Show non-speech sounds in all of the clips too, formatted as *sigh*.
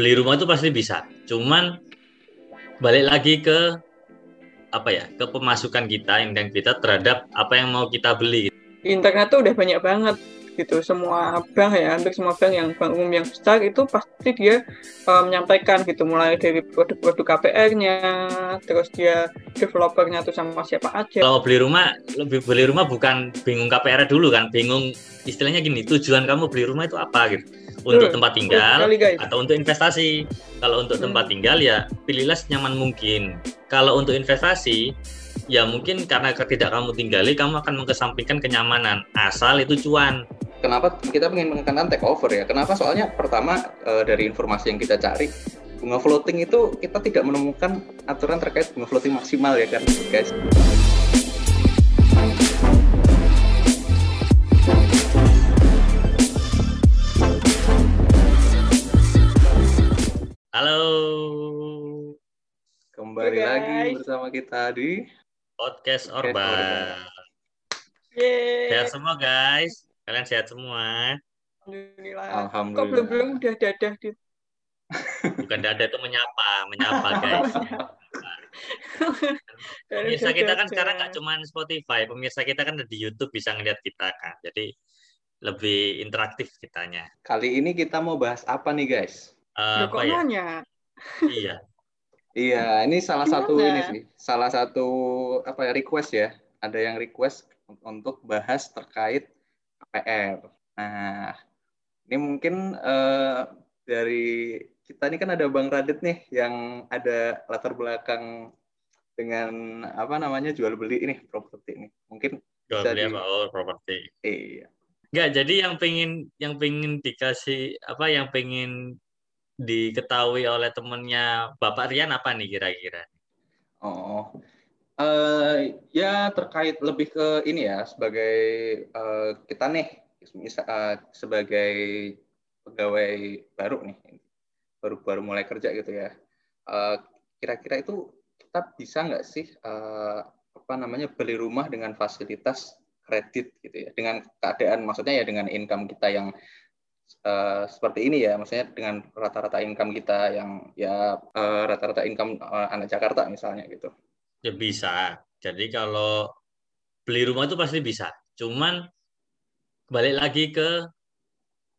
beli rumah itu pasti bisa. Cuman balik lagi ke apa ya ke pemasukan kita dan kita terhadap apa yang mau kita beli. Internet tuh udah banyak banget gitu. Semua bank ya hampir semua bank yang bank umum yang besar itu pasti dia uh, menyampaikan gitu. Mulai dari produk-produk KPR-nya terus dia developernya tuh sama siapa aja. Kalau beli rumah lebih beli rumah bukan bingung KPR dulu kan bingung istilahnya gini tujuan kamu beli rumah itu apa gitu. Untuk tempat tinggal atau untuk investasi. Kalau untuk hmm. tempat tinggal ya pilihlah senyaman mungkin. Kalau untuk investasi ya mungkin karena ketika kamu tinggali kamu akan mengesampingkan kenyamanan. Asal itu cuan kenapa kita ingin menekankan take over ya? Kenapa? Soalnya pertama e, dari informasi yang kita cari bunga floating itu kita tidak menemukan aturan terkait bunga floating maksimal ya kan, guys. Halo. Kembali lagi bersama kita di podcast Orba. Sehat semua guys. Kalian sehat semua? Alhamdulillah. Alhamdulillah. Kok belum belum udah dadah di Bukan dadah itu menyapa, menyapa *laughs* guys. pemirsa kita kan sekarang nggak cuma Spotify, pemirsa kita kan di YouTube bisa ngeliat kita kan. Jadi lebih interaktif kitanya. Kali ini kita mau bahas apa nih guys? Uh, apa ya? Nanya? Iya. iya, ini salah Gimana? satu ini sih, salah satu apa ya request ya. Ada yang request untuk bahas terkait PR. Nah, ini mungkin uh, dari kita ini kan ada Bang Radit nih yang ada latar belakang dengan apa namanya jual beli ini properti ini. Mungkin jual beli di... apa oh properti. Iya. Enggak, jadi yang pengen yang pengen dikasih apa yang pengen diketahui oleh temennya Bapak Rian apa nih kira-kira? Oh, Uh, ya terkait lebih ke ini ya sebagai uh, kita nih uh, sebagai pegawai baru nih baru baru mulai kerja gitu ya. Kira kira-kira itu kita bisa nggak sih uh, apa namanya beli rumah dengan fasilitas kredit gitu ya? Dengan keadaan maksudnya ya dengan income kita yang uh, seperti ini ya maksudnya dengan rata-rata income kita yang ya rata-rata uh, income uh, anak Jakarta misalnya gitu Ya bisa. Jadi kalau beli rumah itu pasti bisa. Cuman balik lagi ke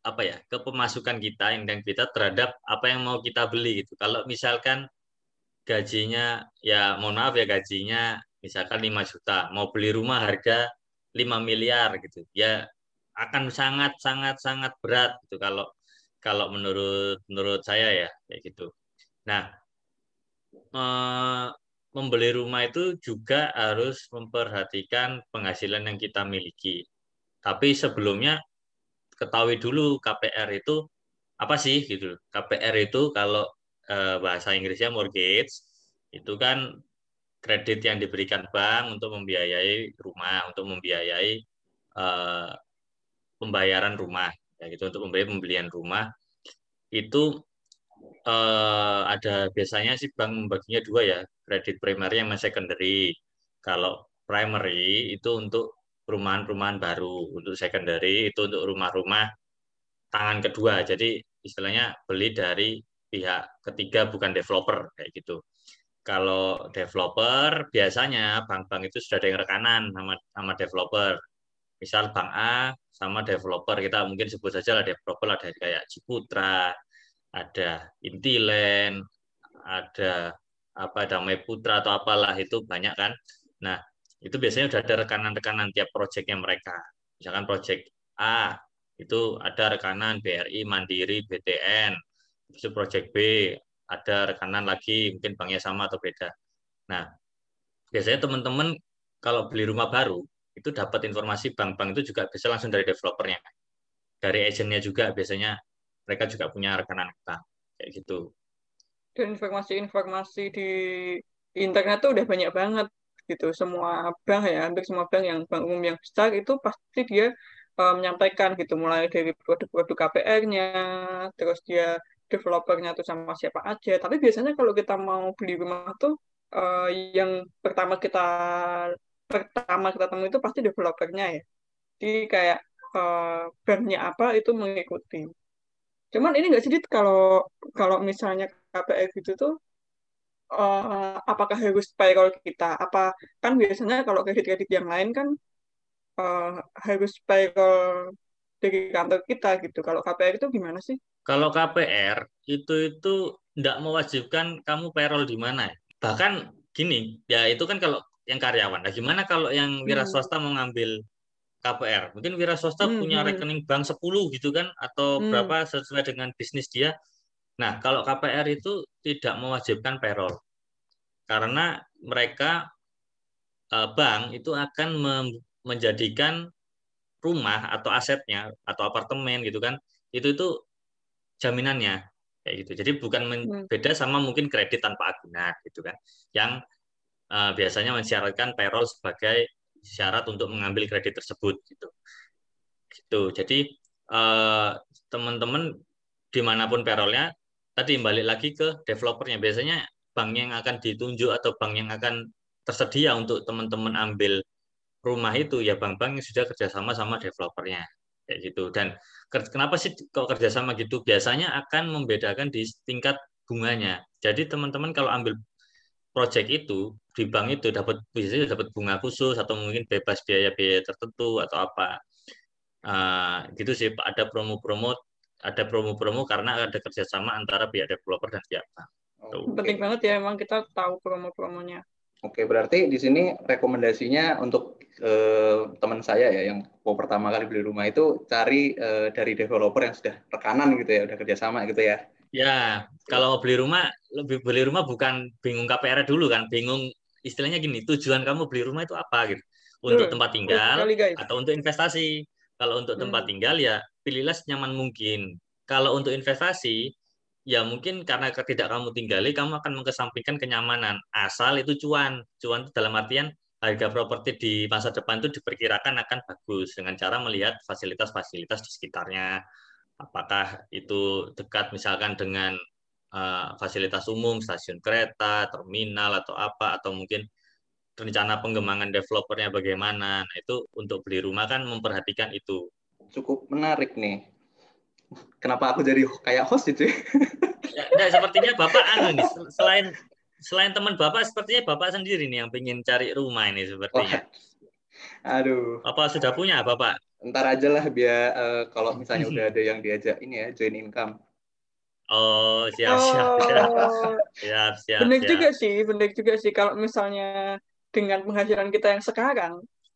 apa ya ke pemasukan kita dan kita terhadap apa yang mau kita beli gitu. Kalau misalkan gajinya ya mohon maaf ya gajinya misalkan 5 juta, mau beli rumah harga 5 miliar gitu. Ya akan sangat sangat sangat berat gitu kalau kalau menurut menurut saya ya kayak gitu. Nah, eh, membeli rumah itu juga harus memperhatikan penghasilan yang kita miliki. Tapi sebelumnya ketahui dulu KPR itu apa sih gitu. KPR itu kalau eh, bahasa Inggrisnya mortgage itu kan kredit yang diberikan bank untuk membiayai rumah, untuk membiayai eh, pembayaran rumah, ya gitu untuk membiayai pembelian rumah itu eh, ada biasanya sih bank membaginya dua ya, kredit primary sama secondary. Kalau primary itu untuk perumahan-perumahan baru, untuk secondary itu untuk rumah-rumah tangan kedua. Jadi istilahnya beli dari pihak ketiga bukan developer kayak gitu. Kalau developer biasanya bank-bank itu sudah ada yang rekanan sama sama developer. Misal bank A sama developer kita mungkin sebut saja lah developer ada kayak Ciputra, ada Intiland, ada apa Damai Putra atau apalah itu banyak kan. Nah, itu biasanya sudah ada rekanan-rekanan tiap proyeknya mereka. Misalkan proyek A itu ada rekanan BRI, Mandiri, BTN. Itu proyek B ada rekanan lagi mungkin banknya sama atau beda. Nah, biasanya teman-teman kalau beli rumah baru itu dapat informasi bank-bank itu juga bisa langsung dari developernya. Dari agentnya juga biasanya mereka juga punya rekanan kita kayak gitu. Dan informasi-informasi di internet tuh udah banyak banget gitu. Semua bank ya hampir semua bank yang bank umum yang besar itu pasti dia uh, menyampaikan gitu. Mulai dari produk-produk KPR-nya terus dia developernya tuh sama siapa aja. Tapi biasanya kalau kita mau beli rumah tuh uh, yang pertama kita pertama kita temui itu pasti developernya ya. Jadi kayak uh, banknya apa itu mengikuti Cuman ini nggak sedikit kalau kalau misalnya KPR gitu tuh uh, apakah harus payroll kita? Apa kan biasanya kalau kredit-kredit yang lain kan uh, harus payroll dari kantor kita gitu. Kalau KPR itu gimana sih? Kalau KPR itu itu tidak mewajibkan kamu payroll di mana. Bahkan gini, ya itu kan kalau yang karyawan. Nah, gimana kalau yang wira hmm. swasta mau ngambil KPR? Mungkin wira swasta hmm, punya hmm. rekening bank 10 gitu kan atau hmm. berapa sesuai dengan bisnis dia. Nah, kalau KPR itu tidak mewajibkan payroll. Karena mereka eh, bank itu akan menjadikan rumah atau asetnya atau apartemen gitu kan itu itu jaminannya kayak gitu jadi bukan hmm. beda sama mungkin kredit tanpa agunan gitu kan yang uh, biasanya mensyaratkan payroll sebagai syarat untuk mengambil kredit tersebut gitu. Gitu. Jadi uh, teman-teman di mana pun payrollnya tadi balik lagi ke developernya. Biasanya bank yang akan ditunjuk atau bank yang akan tersedia untuk teman-teman ambil rumah itu ya bank-bank yang sudah kerjasama sama developernya. Kayak gitu. Dan kenapa sih kok kerjasama gitu? Biasanya akan membedakan di tingkat bunganya. Jadi teman-teman kalau ambil project itu di bank itu dapat biasanya dapat bunga khusus atau mungkin bebas biaya-biaya tertentu atau apa uh, gitu sih ada promo-promo ada promo-promo karena ada kerjasama antara pihak developer dan pihak bank. Oh, Penting banget ya emang kita tahu promo-promonya. Oke, berarti di sini rekomendasinya untuk eh, teman saya ya yang mau pertama kali beli rumah itu cari eh, dari developer yang sudah rekanan gitu ya, udah kerjasama gitu ya. Ya, kalau mau beli rumah, lebih beli rumah bukan bingung KPR dulu kan, bingung istilahnya gini, tujuan kamu beli rumah itu apa gitu? Untuk hmm, tempat tinggal atau untuk investasi. Kalau untuk tempat hmm. tinggal ya pilihlah senyaman mungkin. Kalau untuk investasi ya mungkin karena tidak kamu tinggali kamu akan mengesampingkan kenyamanan asal itu cuan cuan itu dalam artian harga properti di masa depan itu diperkirakan akan bagus dengan cara melihat fasilitas-fasilitas di sekitarnya apakah itu dekat misalkan dengan uh, fasilitas umum stasiun kereta terminal atau apa atau mungkin rencana pengembangan developernya bagaimana nah itu untuk beli rumah kan memperhatikan itu cukup menarik nih Kenapa aku jadi kayak host itu? *laughs* Ya, enggak, sepertinya Bapak anu nih, selain selain teman Bapak sepertinya Bapak sendiri nih yang pengen cari rumah ini sepertinya. Oh, aduh. Apa sudah punya Bapak? Ntar aja lah biar uh, kalau misalnya udah ada yang diajak ini ya join income. Oh, siap, siap, oh. siap. Siap, siap. Benar juga sih, benar juga sih kalau misalnya dengan penghasilan kita yang sekarang,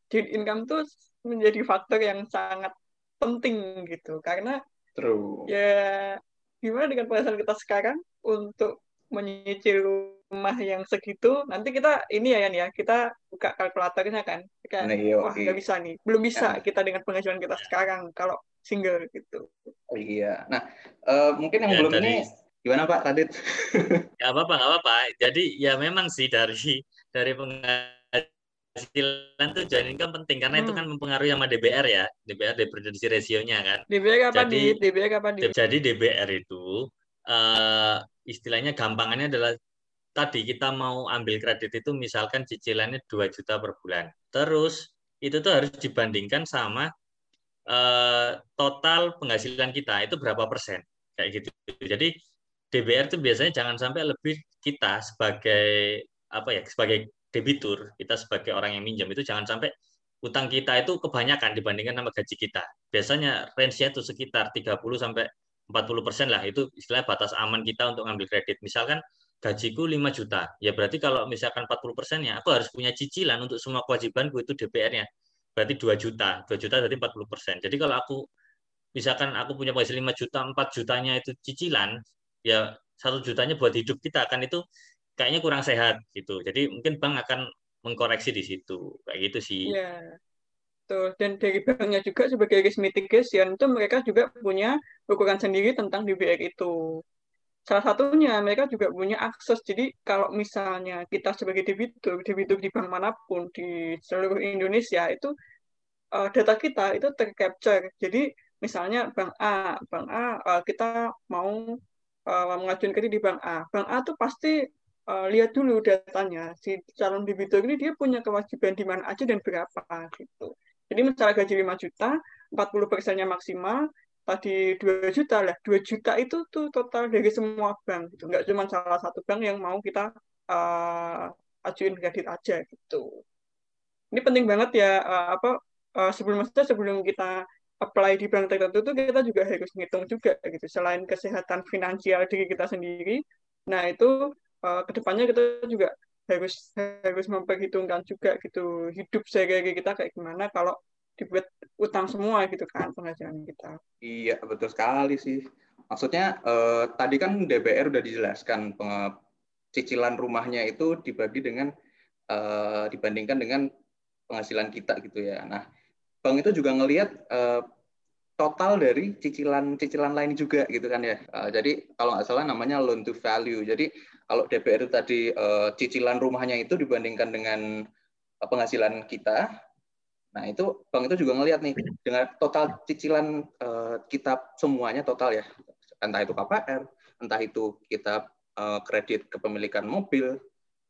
join income tuh menjadi faktor yang sangat penting gitu. Karena True. Ya, gimana dengan penghasilan kita sekarang untuk menyicil rumah yang segitu? Nanti kita ini ya, Yan ya, kita buka kalkulatornya kan. Kayak, nah, iya, wah, nggak bisa nih. Belum bisa ya. kita dengan penghasilan kita sekarang kalau single gitu. Oh iya. Nah, uh, mungkin yang ya, belum dari... ini gimana Pak Radit? *laughs* ya apa-apa, nggak apa-apa. Jadi ya memang sih dari dari penghasilan tuh joint income penting karena hmm. itu kan mempengaruhi sama DBR ya DBR depresiasi rasionya kan DBR kapan jadi, di DBR kapan di jadi DBR itu uh, istilahnya gampangannya adalah tadi kita mau ambil kredit itu misalkan cicilannya 2 juta per bulan terus itu tuh harus dibandingkan sama uh, total penghasilan kita itu berapa persen kayak gitu jadi DBR itu biasanya jangan sampai lebih kita sebagai apa ya sebagai debitur, kita sebagai orang yang minjam itu jangan sampai utang kita itu kebanyakan dibandingkan sama gaji kita. Biasanya range-nya itu sekitar 30 sampai 40 persen lah, itu istilah batas aman kita untuk ngambil kredit. Misalkan gajiku 5 juta, ya berarti kalau misalkan 40 persennya, aku harus punya cicilan untuk semua kewajibanku itu DPR-nya. Berarti 2 juta, 2 juta berarti 40 persen. Jadi kalau aku, misalkan aku punya penghasilan 5 juta, 4 jutanya itu cicilan, ya satu jutanya buat hidup kita, kan itu kayaknya kurang sehat gitu. Jadi mungkin bank akan mengkoreksi di situ kayak gitu sih. Iya. Tuh, dan dari banknya juga sebagai risk mitigation itu mereka juga punya ukuran sendiri tentang DBR itu. Salah satunya mereka juga punya akses. Jadi kalau misalnya kita sebagai debitur, debitur di bank mana pun di seluruh Indonesia itu uh, data kita itu tercapture. Jadi misalnya bank A, bank A uh, kita mau uh, mengajukan kredit di bank A. Bank A tuh pasti uh, lihat dulu datanya si calon debitur ini dia punya kewajiban di mana aja dan berapa gitu. Jadi misalnya gaji 5 juta, 40 persennya maksimal, tadi 2 juta lah. 2 juta itu tuh total dari semua bank gitu. Nggak cuma salah satu bank yang mau kita uh, ajuin kredit aja gitu. Ini penting banget ya uh, apa uh, sebelum sebelum kita apply di bank tertentu tuh kita juga harus ngitung juga gitu. Selain kesehatan finansial diri kita sendiri nah itu uh, ke depannya kita juga harus harus memperhitungkan juga gitu hidup sehari-hari kita kayak gimana. Kalau dibuat utang semua gitu kan penghasilan kita. Iya betul sekali sih. Maksudnya eh, tadi kan DPR udah dijelaskan cicilan rumahnya itu dibagi dengan eh, dibandingkan dengan penghasilan kita gitu ya. Nah bank itu juga ngelihat eh, total dari cicilan-cicilan lain juga gitu kan ya. Uh, jadi kalau nggak salah namanya loan to value. Jadi kalau DPR tadi uh, cicilan rumahnya itu dibandingkan dengan penghasilan kita, Nah, itu bank itu juga ngelihat nih dengan total cicilan uh, kita semuanya total ya. Entah itu KPR, entah itu kita uh, kredit kepemilikan mobil.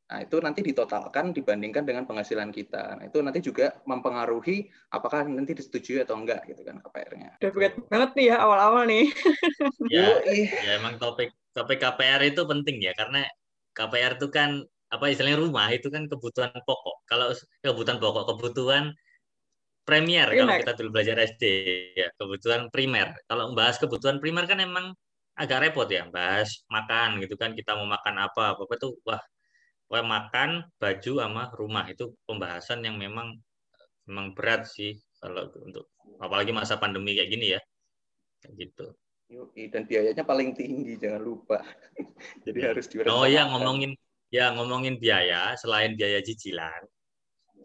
Nah, itu nanti ditotalkan dibandingkan dengan penghasilan kita. Nah, itu nanti juga mempengaruhi apakah nanti disetujui atau enggak gitu kan KPR-nya. Udah berat banget nih ya awal-awal nih. *laughs* ya, ya emang topik topik KPR itu penting ya karena KPR itu kan apa istilahnya rumah itu kan kebutuhan pokok. Kalau kebutuhan pokok kebutuhan Premier kalau kita dulu belajar SD ya kebutuhan primer. Kalau membahas kebutuhan primer kan emang agak repot ya, bahas makan gitu kan kita mau makan apa apa itu wah wah makan baju sama rumah itu pembahasan yang memang memang berat sih kalau untuk apalagi masa pandemi kayak gini ya kayak gitu. Yui, dan biayanya paling tinggi jangan lupa. *laughs* Jadi ya. harus Oh ya ngomongin ya ngomongin biaya selain biaya cicilan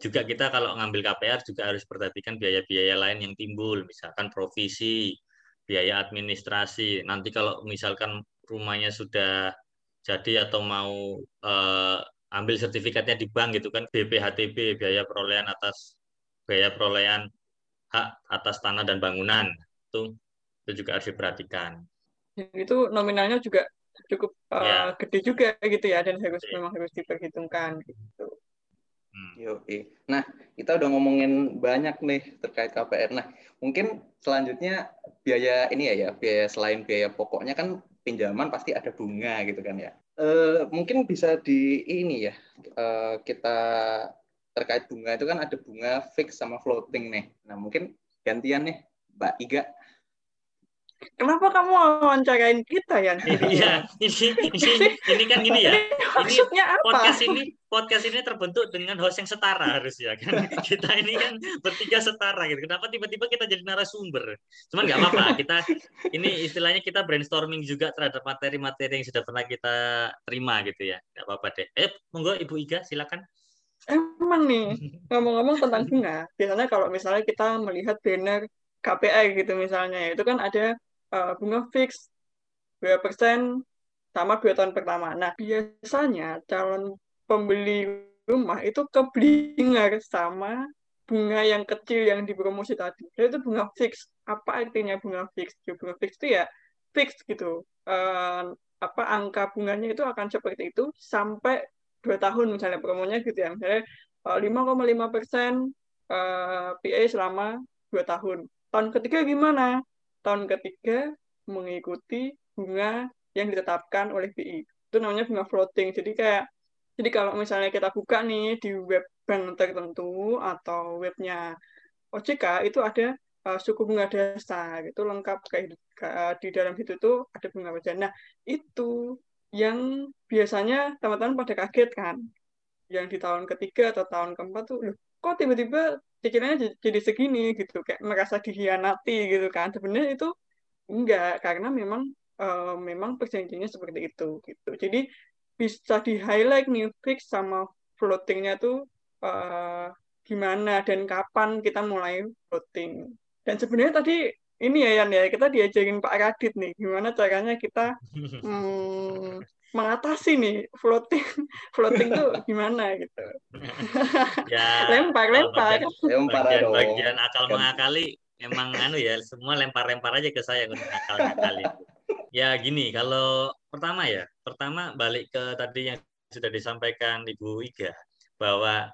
juga kita kalau ngambil KPR juga harus perhatikan biaya-biaya lain yang timbul, misalkan provisi, biaya administrasi. Nanti kalau misalkan rumahnya sudah jadi atau mau eh, ambil sertifikatnya di bank gitu kan, BPHTB, biaya perolehan atas biaya perolehan hak atas tanah dan bangunan itu itu juga harus diperhatikan. Itu nominalnya juga cukup uh, ya. gede juga gitu ya dan harus ya. memang harus diperhitungkan gitu. Hmm. Nah, kita udah ngomongin banyak nih terkait KPR. Nah, mungkin selanjutnya biaya ini ya, ya biaya selain biaya pokoknya kan pinjaman pasti ada bunga gitu kan ya. E, mungkin bisa di ini ya e, kita terkait bunga itu kan ada bunga fix sama floating nih. Nah, mungkin gantian nih Mbak Iga Kenapa kamu wawancarain kita ya? Iya, ini, ini, ini kan gini ya. Ini apa? podcast ini podcast ini terbentuk dengan host yang setara harus ya kan. *laughs* Kita ini kan bertiga setara gitu. Kenapa tiba-tiba kita jadi narasumber? Cuman nggak apa-apa. Kita ini istilahnya kita brainstorming juga terhadap materi-materi yang sudah pernah kita terima gitu ya. Nggak apa-apa deh. Eh, monggo Ibu Iga silakan. Emang nih *laughs* ngomong-ngomong tentang bunga, biasanya kalau misalnya kita melihat banner KPI gitu misalnya, itu kan ada uh, bunga fix dua persen sama dua tahun pertama. Nah, biasanya calon pembeli rumah itu keblinger sama bunga yang kecil yang dipromosi tadi. Jadi itu bunga fix. Apa artinya bunga fix? Ya, bunga fix itu ya fix gitu. Uh, apa angka bunganya itu akan seperti itu sampai dua tahun misalnya promonya gitu ya. Misalnya eh, lima koma lima persen PA selama dua tahun. Tahun ketiga gimana? Tahun ketiga mengikuti bunga yang ditetapkan oleh BI. Itu namanya bunga floating. Jadi kayak jadi kalau misalnya kita buka nih di web bank tertentu atau webnya OJK itu ada uh, suku bunga dasar itu lengkap kayak di dalam situ tuh ada bunga wajar. Nah itu yang biasanya teman-teman pada kaget kan, yang di tahun ketiga atau tahun keempat tuh, loh, kok tiba-tiba cicilannya jadi segini gitu kayak merasa dihianati gitu kan. Sebenarnya itu enggak karena memang uh, memang perjanjiannya seperti itu gitu. Jadi bisa di highlight nih fix sama floatingnya tuh uh, gimana dan kapan kita mulai floating. Dan sebenarnya tadi ini ya Yan ya kita diajarin Pak Radit nih gimana caranya kita hmm, *laughs* mengatasi nih floating *laughs* floating tuh *laughs* gimana gitu. Ya *laughs* lempar lempar. bagian, bagian, bagian akal mengakali emang anu ya semua lempar lempar aja ke saya untuk akal mengakali. Ya gini kalau pertama ya pertama balik ke tadi yang sudah disampaikan Ibu Iga bahwa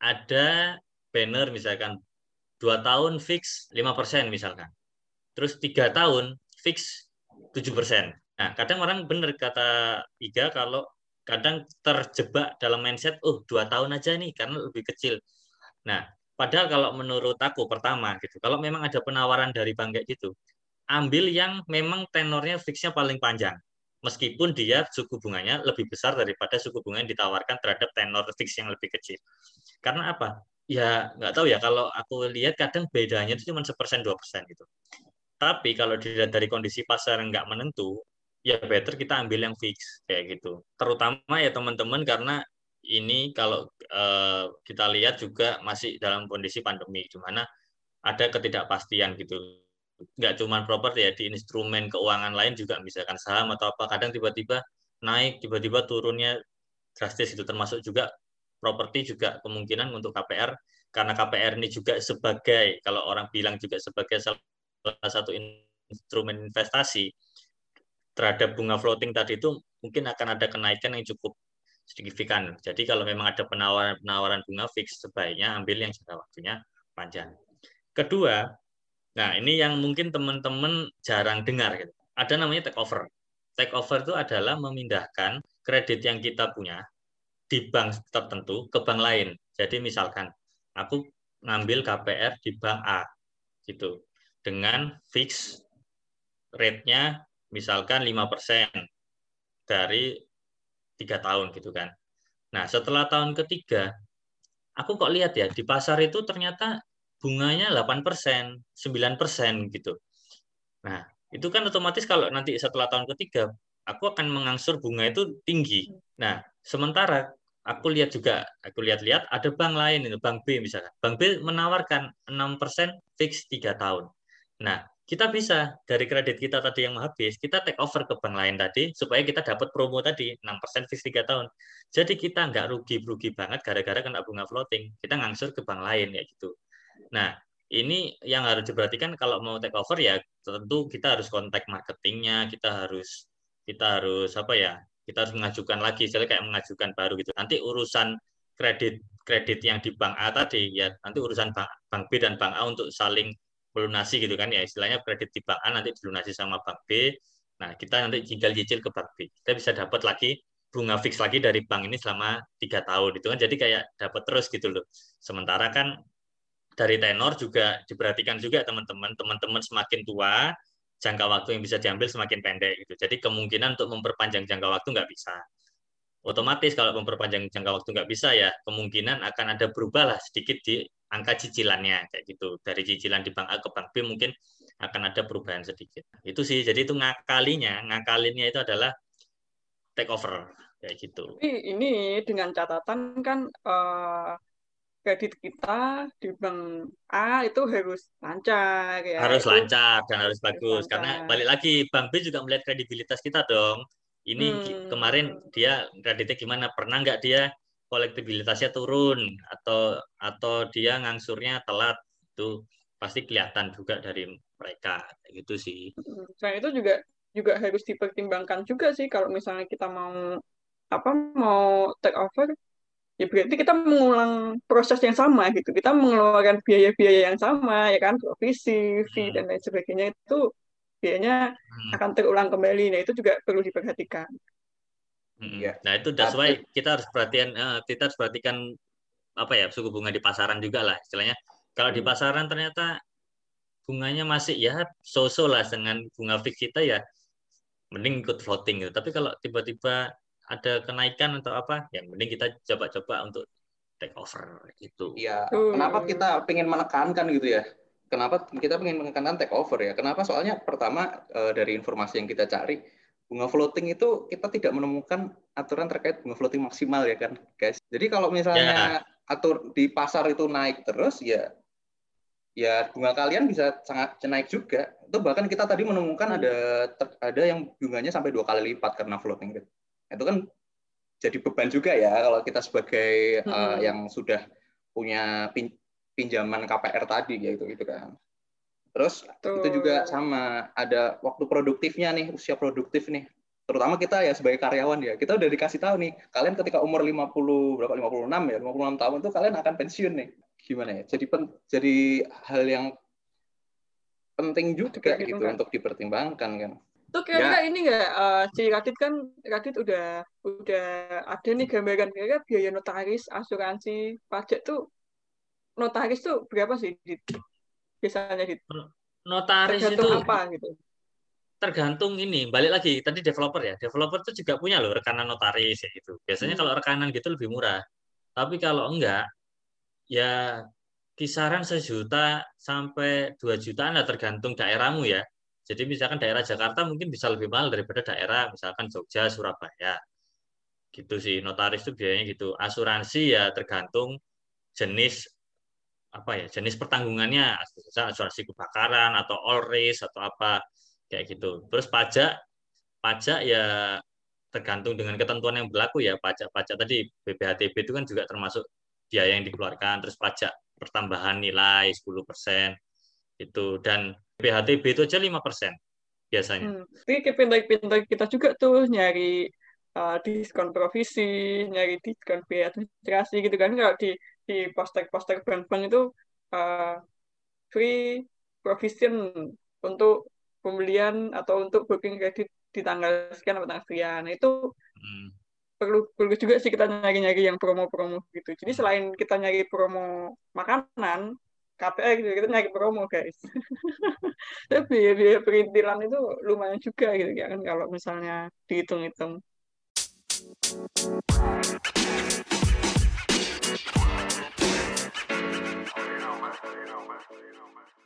ada banner misalkan dua tahun fix lima persen misalkan. Terus tiga tahun fix 7%. Nah, kadang orang benar kata Iga kalau kadang terjebak dalam mindset, oh dua tahun aja nih karena lebih kecil. Nah, padahal kalau menurut aku pertama gitu, kalau memang ada penawaran dari bank kayak gitu, ambil yang memang tenornya fixnya paling panjang. Meskipun dia suku bunganya lebih besar daripada suku bunga yang ditawarkan terhadap tenor fix yang lebih kecil. Karena apa? Ya nggak tahu ya. Kalau aku lihat kadang bedanya itu cuma sepersen dua persen gitu. Tapi kalau dilihat dari kondisi pasar yang nggak menentu, ya better kita ambil yang fix kayak gitu. Terutama ya teman-teman karena ini kalau uh, kita lihat juga masih dalam kondisi pandemi di mana ada ketidakpastian gitu. Nggak cuma properti ya di instrumen keuangan lain juga misalkan saham atau apa kadang tiba-tiba naik, tiba-tiba turunnya drastis itu termasuk juga properti juga kemungkinan untuk KPR karena KPR ini juga sebagai kalau orang bilang juga sebagai salah satu instrumen investasi terhadap bunga floating tadi itu mungkin akan ada kenaikan yang cukup signifikan. Jadi kalau memang ada penawaran-penawaran bunga fix, sebaiknya ambil yang jangka waktunya panjang. Kedua, nah ini yang mungkin teman-teman jarang dengar. Gitu. Ada namanya take over. Take over itu adalah memindahkan kredit yang kita punya di bank tertentu ke bank lain. Jadi misalkan aku ngambil KPR di bank A, gitu, dengan fix rate-nya misalkan 5% dari tiga tahun gitu kan. Nah setelah tahun ketiga, aku kok lihat ya di pasar itu ternyata bunganya 8%, 9% gitu. Nah itu kan otomatis kalau nanti setelah tahun ketiga, aku akan mengangsur bunga itu tinggi. Nah sementara aku lihat juga, aku lihat-lihat ada bank lain, itu bank B misalnya. Bank B menawarkan 6% fix tiga tahun. Nah, kita bisa dari kredit kita tadi yang habis, kita take over ke bank lain tadi supaya kita dapat promo tadi 6% fix 3 tahun. Jadi kita nggak rugi-rugi banget gara-gara kena bunga floating. Kita ngangsur ke bank lain ya gitu. Nah, ini yang harus diperhatikan kalau mau take over ya tentu kita harus kontak marketingnya, kita harus kita harus apa ya? Kita harus mengajukan lagi, misalnya kayak mengajukan baru gitu. Nanti urusan kredit kredit yang di bank A tadi ya nanti urusan bank, bank B dan bank A untuk saling melunasi gitu kan ya istilahnya kredit di bank A nanti dilunasi sama bank B. Nah kita nanti tinggal cicil ke bank B. Kita bisa dapat lagi bunga fix lagi dari bank ini selama tiga tahun itu kan. Jadi kayak dapat terus gitu loh. Sementara kan dari tenor juga diperhatikan juga teman-teman. Teman-teman semakin tua jangka waktu yang bisa diambil semakin pendek gitu. Jadi kemungkinan untuk memperpanjang jangka waktu nggak bisa. Otomatis kalau memperpanjang jangka waktu nggak bisa ya kemungkinan akan ada berubah lah sedikit di angka cicilannya kayak gitu. Dari cicilan di bank A ke bank B mungkin akan ada perubahan sedikit. Itu sih jadi itu ngakalinya ngakalinnya itu adalah take over kayak gitu. Tapi ini dengan catatan kan uh, kredit kita di bank A itu harus lancar ya. Harus lancar dan harus bagus lancar. karena balik lagi bank B juga melihat kredibilitas kita dong. Ini Hmm. kemarin dia kreditnya gimana pernah nggak dia kolektibilitasnya turun atau atau dia ngangsurnya telat itu pasti kelihatan juga dari mereka gitu sih. Selain itu juga juga harus dipertimbangkan juga sih kalau misalnya kita mau apa mau take over ya berarti kita mengulang proses yang sama gitu kita mengeluarkan biaya-biaya yang sama ya kan provisi fee Hmm. dan lain sebagainya itu biayanya Hmm. akan terulang kembali nah itu juga perlu diperhatikan Iya. Nah itu that's why kita harus perhatian eh, kita harus perhatikan apa ya suku bunga di pasaran juga lah istilahnya. Kalau di pasaran ternyata bunganya masih ya so-so lah dengan bunga fix kita ya mending ikut floating gitu. Tapi kalau tiba-tiba ada kenaikan atau apa ya mending kita coba-coba untuk take over gitu. Iya, Hmm. kenapa kita pengen menekankan gitu ya? Kenapa kita pengen menekankan take over ya? Kenapa? Soalnya pertama eh, dari informasi yang kita cari, bunga floating itu kita tidak menemukan aturan terkait bunga floating maksimal ya kan, guys. Jadi kalau misalnya atur di pasar itu naik terus ya ya bunga kalian bisa sangat naik juga. Itu bahkan kita tadi menemukan ada ter- ada yang bunganya sampai dua kali lipat karena floating rate. Itu kan jadi beban juga ya kalau kita sebagai eh, Hmm. yang sudah punya pin- pinjaman KPR tadi gitu gitu kan. Terus itu juga sama ada waktu produktifnya nih, usia produktif nih. Terutama kita ya sebagai karyawan ya. Kita udah dikasih tahu nih, kalian ketika umur 50 berapa 56 ya, 56 tahun tuh kalian akan pensiun nih. Gimana ya? Jadi pen, jadi hal yang penting juga gitu kan. untuk dipertimbangkan kan. Tuh kira-kira ya. ini nggak uh, si Radit kan Radit udah udah ada nih gambaran kira-kira biaya notaris, asuransi, pajak tuh notaris tuh berapa sih dit? Biasanya dit? Notaris Tergantung itu apa gitu? Tergantung ini, balik lagi tadi developer ya. Developer tuh juga punya loh rekanan notaris ya gitu. Biasanya hmm. kalau rekanan gitu lebih murah. Tapi kalau enggak ya kisaran sejuta sampai dua jutaan lah tergantung daerahmu ya. Jadi misalkan daerah Jakarta mungkin bisa lebih mahal daripada daerah misalkan Jogja, Surabaya. Gitu sih, notaris itu biayanya gitu. Asuransi ya tergantung jenis apa ya, jenis pertanggungannya, asuransi kebakaran atau all risk atau apa kayak gitu. Terus pajak pajak ya tergantung dengan ketentuan yang berlaku ya pajak-pajak tadi BPHTB itu kan juga termasuk biaya yang dikeluarkan terus pajak pertambahan nilai 10% itu dan BHTB itu aja lima persen biasanya. Hmm. Tapi pintar-pintar kita juga tuh nyari uh, diskon provisi, nyari diskon biaya administrasi gitu kan. Kalau di di poster-poster bank-bank itu uh, free provision untuk pembelian atau untuk booking kredit di tanggal sekian atau tanggal sekian. Nah, itu hmm. perlu perlu juga sih kita nyari-nyari yang promo-promo gitu. Jadi hmm. selain kita nyari promo makanan, KPR gitu kita nyari promo guys *laughs* tapi biaya perintilan itu lumayan juga gitu kan kalau misalnya dihitung-hitung you know, man. it on back.